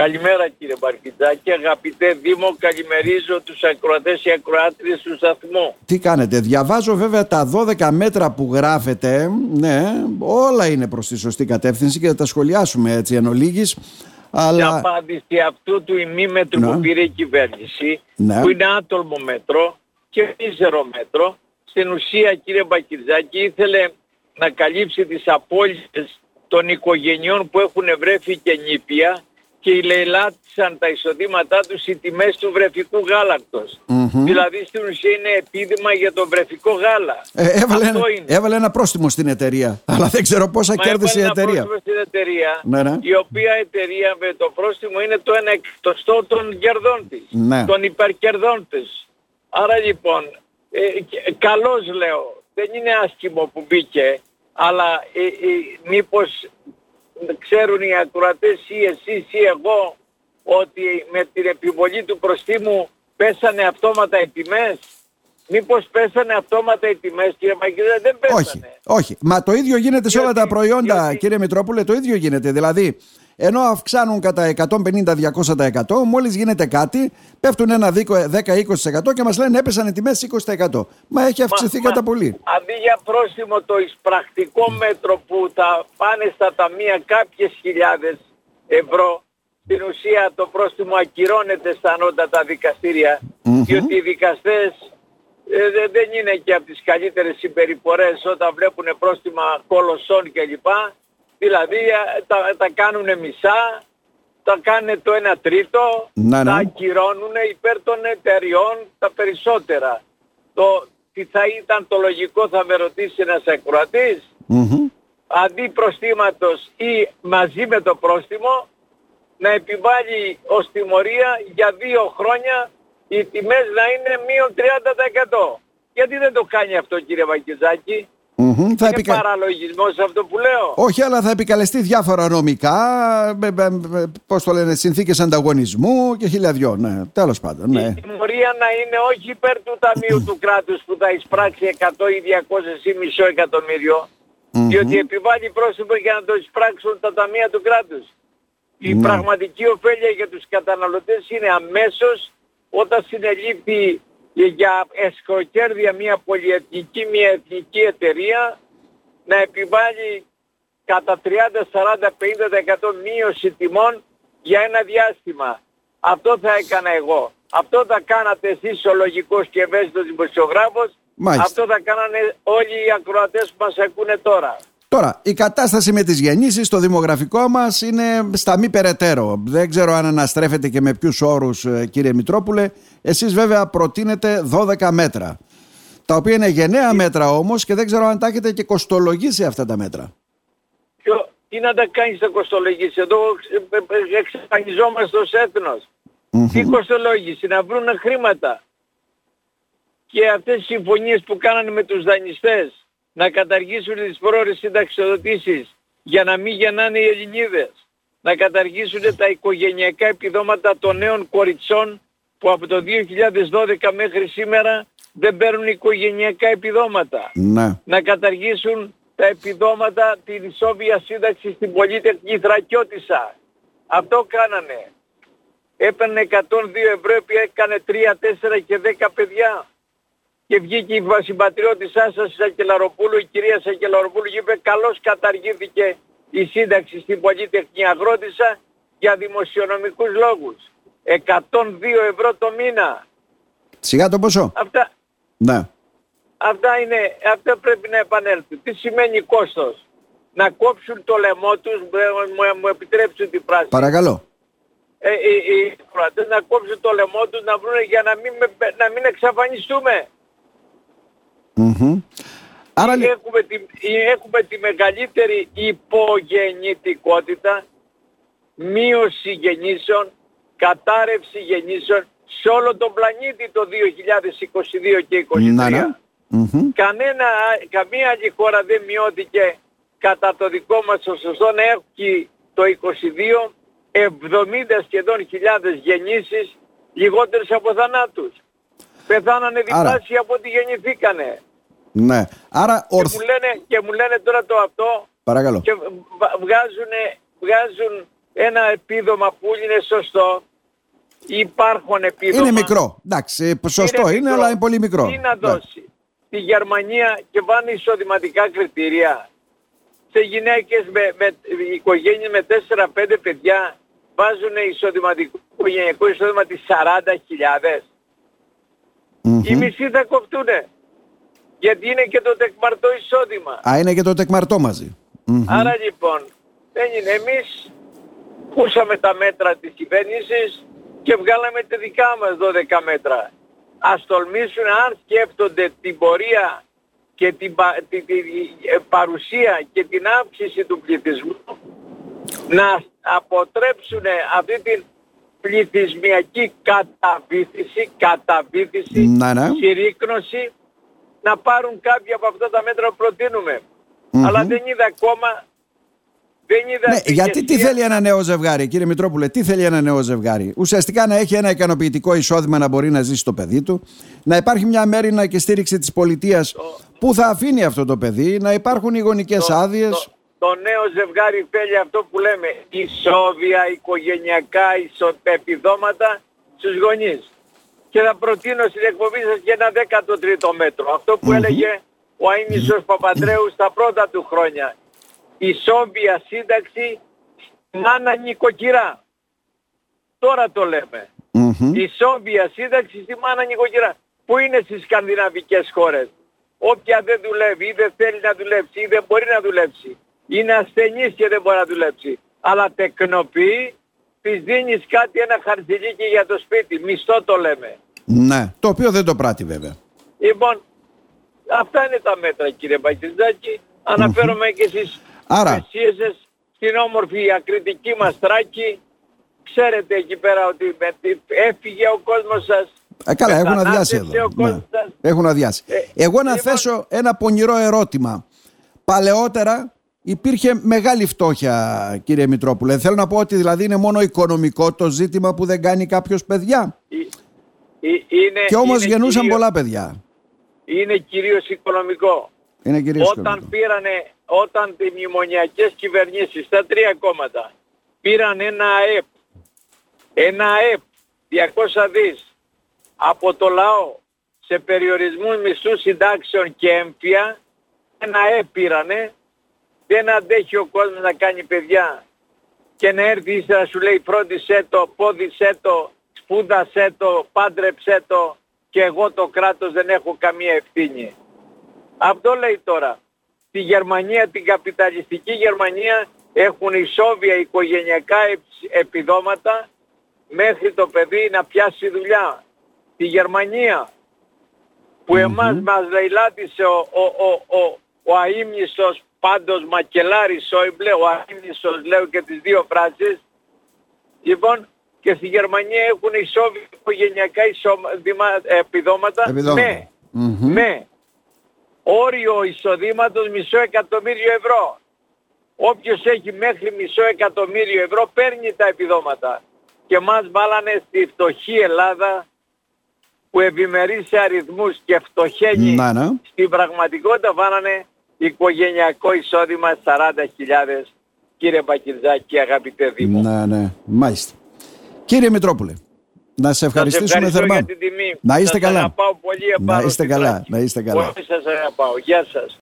Καλημέρα κύριε Μπαρκιτζάκη, αγαπητέ Δήμο, καλημερίζω τους ακροατές και ακροάτριες του σταθμού. Τι κάνετε, διαβάζω βέβαια τα 12 μέτρα που γράφετε, ναι, όλα είναι προς τη σωστή κατεύθυνση και θα τα σχολιάσουμε έτσι εν ολίγης. Αλλά... Η απάντηση αυτού του ημίμετρου ναι. που πήρε η κυβέρνηση, ναι. που είναι άτολμο μέτρο και μίζερο μέτρο, στην ουσία κύριε Μπακυρτζάκη ήθελε να καλύψει τις απώλειες των οικογενειών που έχουν βρέφει και νήπια και ηλελάτησαν τα εισοδήματά τους οι τιμές του βρεφικού Δηλαδή στην ουσία είναι επίδημα για το βρεφικό γάλα. Ε, έβαλε, ένα, έβαλε ένα πρόστιμο στην εταιρεία. Αλλά δεν ξέρω πόσα Μα κέρδισε η εταιρεία. Έβαλε ένα πρόστιμο στην εταιρεία, ναι, ναι. η οποία εταιρεία με το πρόστιμο είναι το ένα εκτοστό των κερδών της, ναι. των υπερκερδών της. Άρα λοιπόν, ε, καλώς λέω, δεν είναι άσχημο που μπήκε, αλλά ε, ε, μήπως ξέρουν οι ακροατές ή εσείς ή εγώ ότι με την επιβολή του προστίμου πέσανε αυτόματα οι τιμές; Μήπως πέσανε αυτόματα οι τιμές κύριε Μαγκίδα, δεν πέσανε. Όχι, όχι. Μα το ίδιο γίνεται σε όλα τα προϊόντα κύριε Μητρόπουλε, το ίδιο γίνεται. Δηλαδή ενώ αυξάνουν κατά 150-200% μόλις γίνεται κάτι πέφτουν ένα 10-20% και μας λένε έπεσαν οι τιμές 20%. Μα έχει αυξηθεί μα, κατά πολύ. Αντί για πρόστιμο το εισπρακτικό μέτρο που θα πάνε στα ταμεία κάποιες χιλιάδες ευρώ στην ουσία το πρόστιμο ακυρώνεται στα ανώτατα δικαστήρια διότι οι δικαστές ε, δεν είναι και από τις καλύτερες συμπεριφορές όταν βλέπουν πρόστιμα κολοσσών κλπ. Δηλαδή ε, τα, τα κάνουν μισά, τα κάνουν το 1 τρίτο, ναι, τα ακυρώνουν υπέρ των εταιριών τα περισσότερα. Το, τι θα ήταν το λογικό θα με ρωτήσει ένας ακροατής. Αντί προστήματος ή μαζί με το πρόστιμο να επιβάλλει ως τιμωρία για δύο χρόνια οι τιμές να είναι μείον 30%. Γιατί δεν το κάνει αυτό κύριε Βακιζάκη. Mm-hmm. Θα Είναι επικα... παραλογισμός αυτό που λέω. Όχι, αλλά θα επικαλεστεί διάφορα νομικά, πώς το λένε, συνθήκες ανταγωνισμού και χιλιαδιό. Ναι, τέλος πάντων. Ναι. Η τιμωρία να είναι όχι υπέρ του ταμείου του κράτους που θα εισπράξει 100 ή 200 ή μισό εκατομμύριο, mm-hmm. διότι επιβάλλει πρόσωπο για να το εισπράξουν τα ταμεία του κράτους. Η ναι. πραγματική ωφέλεια για τους καταναλωτές είναι αμέσως όταν συνελήφθη για εσχροκέρδια μια πολυεθνική, μια εθνική εταιρεία να επιβάλλει κατά 30, 40, 50% μείωση τιμών για ένα διάστημα. Αυτό θα έκανα εγώ. Αυτό θα κάνατε εσείς ο λογικός και ευαίσθητος δημοσιογράφος. Αυτό θα κάνανε όλοι οι ακροατές που μας ακούνε τώρα. Τώρα, η κατάσταση με τις γεννήσεις στο δημογραφικό μας είναι στα μη περαιτέρω. Δεν ξέρω αν αναστρέφεται και με ποιους όρους ε, κύριε Μητρόπουλε. Εσείς βέβαια προτείνετε 12 μέτρα. Τα οποία είναι γενναία μέτρα όμως και δεν ξέρω αν τα έχετε και κοστολογήσει αυτά τα μέτρα. Ποιο, τι να τα κάνεις τα κοστολογήσεις; Εδώ ε, ε, εξαφανιζόμαστε ως έθνος. Τι κοστολόγηση, να βρουν χρήματα. Και αυτές οι συμφωνίες που κάνανε με τους δανειστές να καταργήσουν τις πρόορες συνταξιοδοτήσεις για να μην γεννάνε οι Ελληνίδες, να καταργήσουν τα οικογενειακά επιδόματα των νέων κοριτσών που από το 2012 μέχρι σήμερα δεν παίρνουν οικογενειακά επιδόματα. Ναι. Να καταργήσουν τα επιδόματα την ισόβια σύνταξη στην πολίτεχνη Θρακιώτισσα. Αυτό κάνανε. Έπαιρνε 102 ευρώ που έκανε 3, 4 και 10 παιδιά και βγήκε η συμπατριώτησά σας η Σακελαροπούλου, η κυρία Σακελαροπούλου και είπε καλώς καταργήθηκε η σύνταξη στην πολίτεχνη αγρότησα για δημοσιονομικούς λόγους. 102 ευρώ το μήνα. Σιγά το ποσό. Αυτά, ναι. αυτά, είναι, αυτά πρέπει να επανέλθουν. Τι σημαίνει κόστος; Να κόψουν το λαιμό τους, μου, μου επιτρέψουν την πράσινη. Παρακαλώ. Ε, οι, οι, να κόψουν το λαιμό τους να βρουν για να μην, να μην εξαφανιστούμε. Άρα... Έχουμε, τη, έχουμε τη μεγαλύτερη υπογεννητικότητα, μείωση γεννήσεων, κατάρρευση γεννήσεων σε όλο τον πλανήτη το 2022 και 2023. Ναι, ναι. Κανένα, καμία άλλη χώρα δεν μειώθηκε κατά το δικό μας ποσοστό να έχει το 22 70 σχεδόν χιλιάδες γεννήσεις λιγότερες από θανάτους. Πεθάνανε διπλάσια από ό,τι γεννηθήκανε. Ναι. Άρα και, μου λένε, και μου λένε τώρα το αυτό Παρακαλώ. και βγάζουν, βγάζουν ένα επίδομα που είναι σωστό, υπάρχουν επίδομα. Είναι μικρό. Εντάξει, σωστό είναι, μικρό. αλλά είναι πολύ μικρό. Τι να Ναι. δώσει. Στη Γερμανία και βάνε εισοδηματικά κριτήρια. Σε γυναίκες με, με οικογένειες με 4-5 παιδιά βάζουν εισοδηματικό οικογενειακό εισόδημα τις 40.000. Μμμ. Οι μισοί θα κοφτούνε. Γιατί είναι και το τεκμαρτό εισόδημα. Α, είναι και το τεκμαρτό μαζί. Μμμ. Άρα λοιπόν, δεν είναι εμείς πούσαμε τα μέτρα της κυβέρνησης και βγάλαμε τα δικά μας 12 μέτρα. Ας τολμήσουν αν σκέφτονται την πορεία και την πα- τη- τη- ε, παρουσία και την αύξηση του πληθυσμού να αποτρέψουν αυτή την πληθυσμιακή καταβήθηση, καταβήθηση, Ναι, ναι. συρρήκνωση, να πάρουν κάποια από αυτά τα μέτρα που προτείνουμε. Μμμ. Αλλά δεν είδα ακόμα, δεν είδα Ναι, την γιατί τι ηγεσία- θέλει ένα νέο ζευγάρι, κύριε Μητρόπουλε, τι θέλει ένα νέο ζευγάρι; Ουσιαστικά να έχει ένα ικανοποιητικό εισόδημα να μπορεί να ζήσει το παιδί του, να υπάρχει μια μέρινα και στήριξη της πολιτείας που θα αφήνει αυτό το παιδί, να υπάρχουν οι γονικές το- άδειες. Το, το νέο ζευγάρι θέλει αυτό που λέμε ισόβια, οικογενειακά, ισοπεπιδόματα στους γονείς. Και θα προτείνω στην εκπομπή σας και ένα 13ο μέτρο. Αυτό που έλεγε ο Αΐμισος Παπαντρέου στα πρώτα του χρόνια. Ισόβια σύνταξη μάνα νοικοκυρά. Τώρα το λέμε. Ισόβια σύνταξη στη μάνα νοικοκυρά. Που είναι στις σκανδιναβικές χώρες. Όποια δεν δουλεύει ή δεν θέλει να δουλέψει ή δεν μπορεί να δουλέψει. Είναι ασθενής και δεν μπορεί να δουλέψει. Αλλά τεκνοποιεί, της δίνεις κάτι ένα χαρτιλίκι για το σπίτι. Μισθό το λέμε. Ναι, το οποίο δεν το πράττει βέβαια. Λοιπόν, αυτά είναι τα μέτρα κύριε Μπακυρτζάκη. Αναφέρομαι και στις Άρα. θυσίες σας στην όμορφη ακριτική μας Τράκη. Ξέρετε εκεί πέρα ότι με τη- έφυγε ο κόσμος σας. Ε, καλά, έχουν αδειάσει μετανάστευσε εδώ. ο κόσμος Ναι. σας. Έχουν αδειάσει. Ε, Εγώ να λοιπόν- θέσω ένα πονηρό ερώτημα. Παλαιότερα υπήρχε μεγάλη φτώχεια, κύριε Μητρόπουλε. Θέλω να πω ότι δηλαδή είναι μόνο οικονομικό το ζήτημα που δεν κάνει κάποιος παιδιά. Ε- ε- είναι, Και όμως είναι γεννούσαν κυρίως- πολλά παιδιά. Είναι κυρίως οικονομικό. Είναι κυρίως όταν οικονομικό. πήρανε, όταν οι μνημονιακές κυβερνήσεις, τα τρία κόμματα, πήραν ένα ΑΕΠ, ένα ΑΕΠ 200 δις από το λαό σε περιορισμούς μισθούς συντάξεων και έμφυα, ένα ΑΕΠ πήρανε, δεν αντέχει ο κόσμος να κάνει παιδιά και να έρθει ύστερα σου λέει φρόντισέ το, πόδισέ το, σπούδασέ το, πάντρεψέ το και εγώ το κράτος δεν έχω καμία ευθύνη. Αυτό λέει τώρα. Στη Γερμανία, την καπιταλιστική Γερμανία έχουν ισόβια οικογενειακά επ- επιδόματα μέχρι το παιδί να πιάσει δουλειά. Στη Γερμανία που εμάς μας λαιλάτισε ο, ο, ο, ο, ο αείμνηστος πάντως μακελάρης Σόιμπλε, ο αείμνηστος λέω και τις δύο φράσεις, λοιπόν και στη Γερμανία έχουν ισόβια οικογενειακά εισόδημα- επιδόματα, Επιδόματα. με, Μμμ. με όριο εισοδήματος μισό εκατομμύριο ευρώ. Όποιος έχει μέχρι μισό εκατομμύριο ευρώ παίρνει τα επιδόματα. Και μας βάλανε στη φτωχή Ελλάδα που ευημερεί σε αριθμούς και φτωχαίνει Να, ναι. στην πραγματικότητα βάλανε οικογενειακό εισόδημα 40.000 κύριε Μπακυρζάκη αγαπητέ Δήμο. Ναι, ναι, μάλιστα. Κύριε Μητρόπουλε, να σε ευχαριστήσουμε Σας ευχαριστώ θερμά. για την τιμή. Να είστε Σας καλά. αγαπάω πολύ Να επάνω είστε στην καλά, πράξη. να είστε καλά. Πολύ σας αγαπάω. Γεια σας.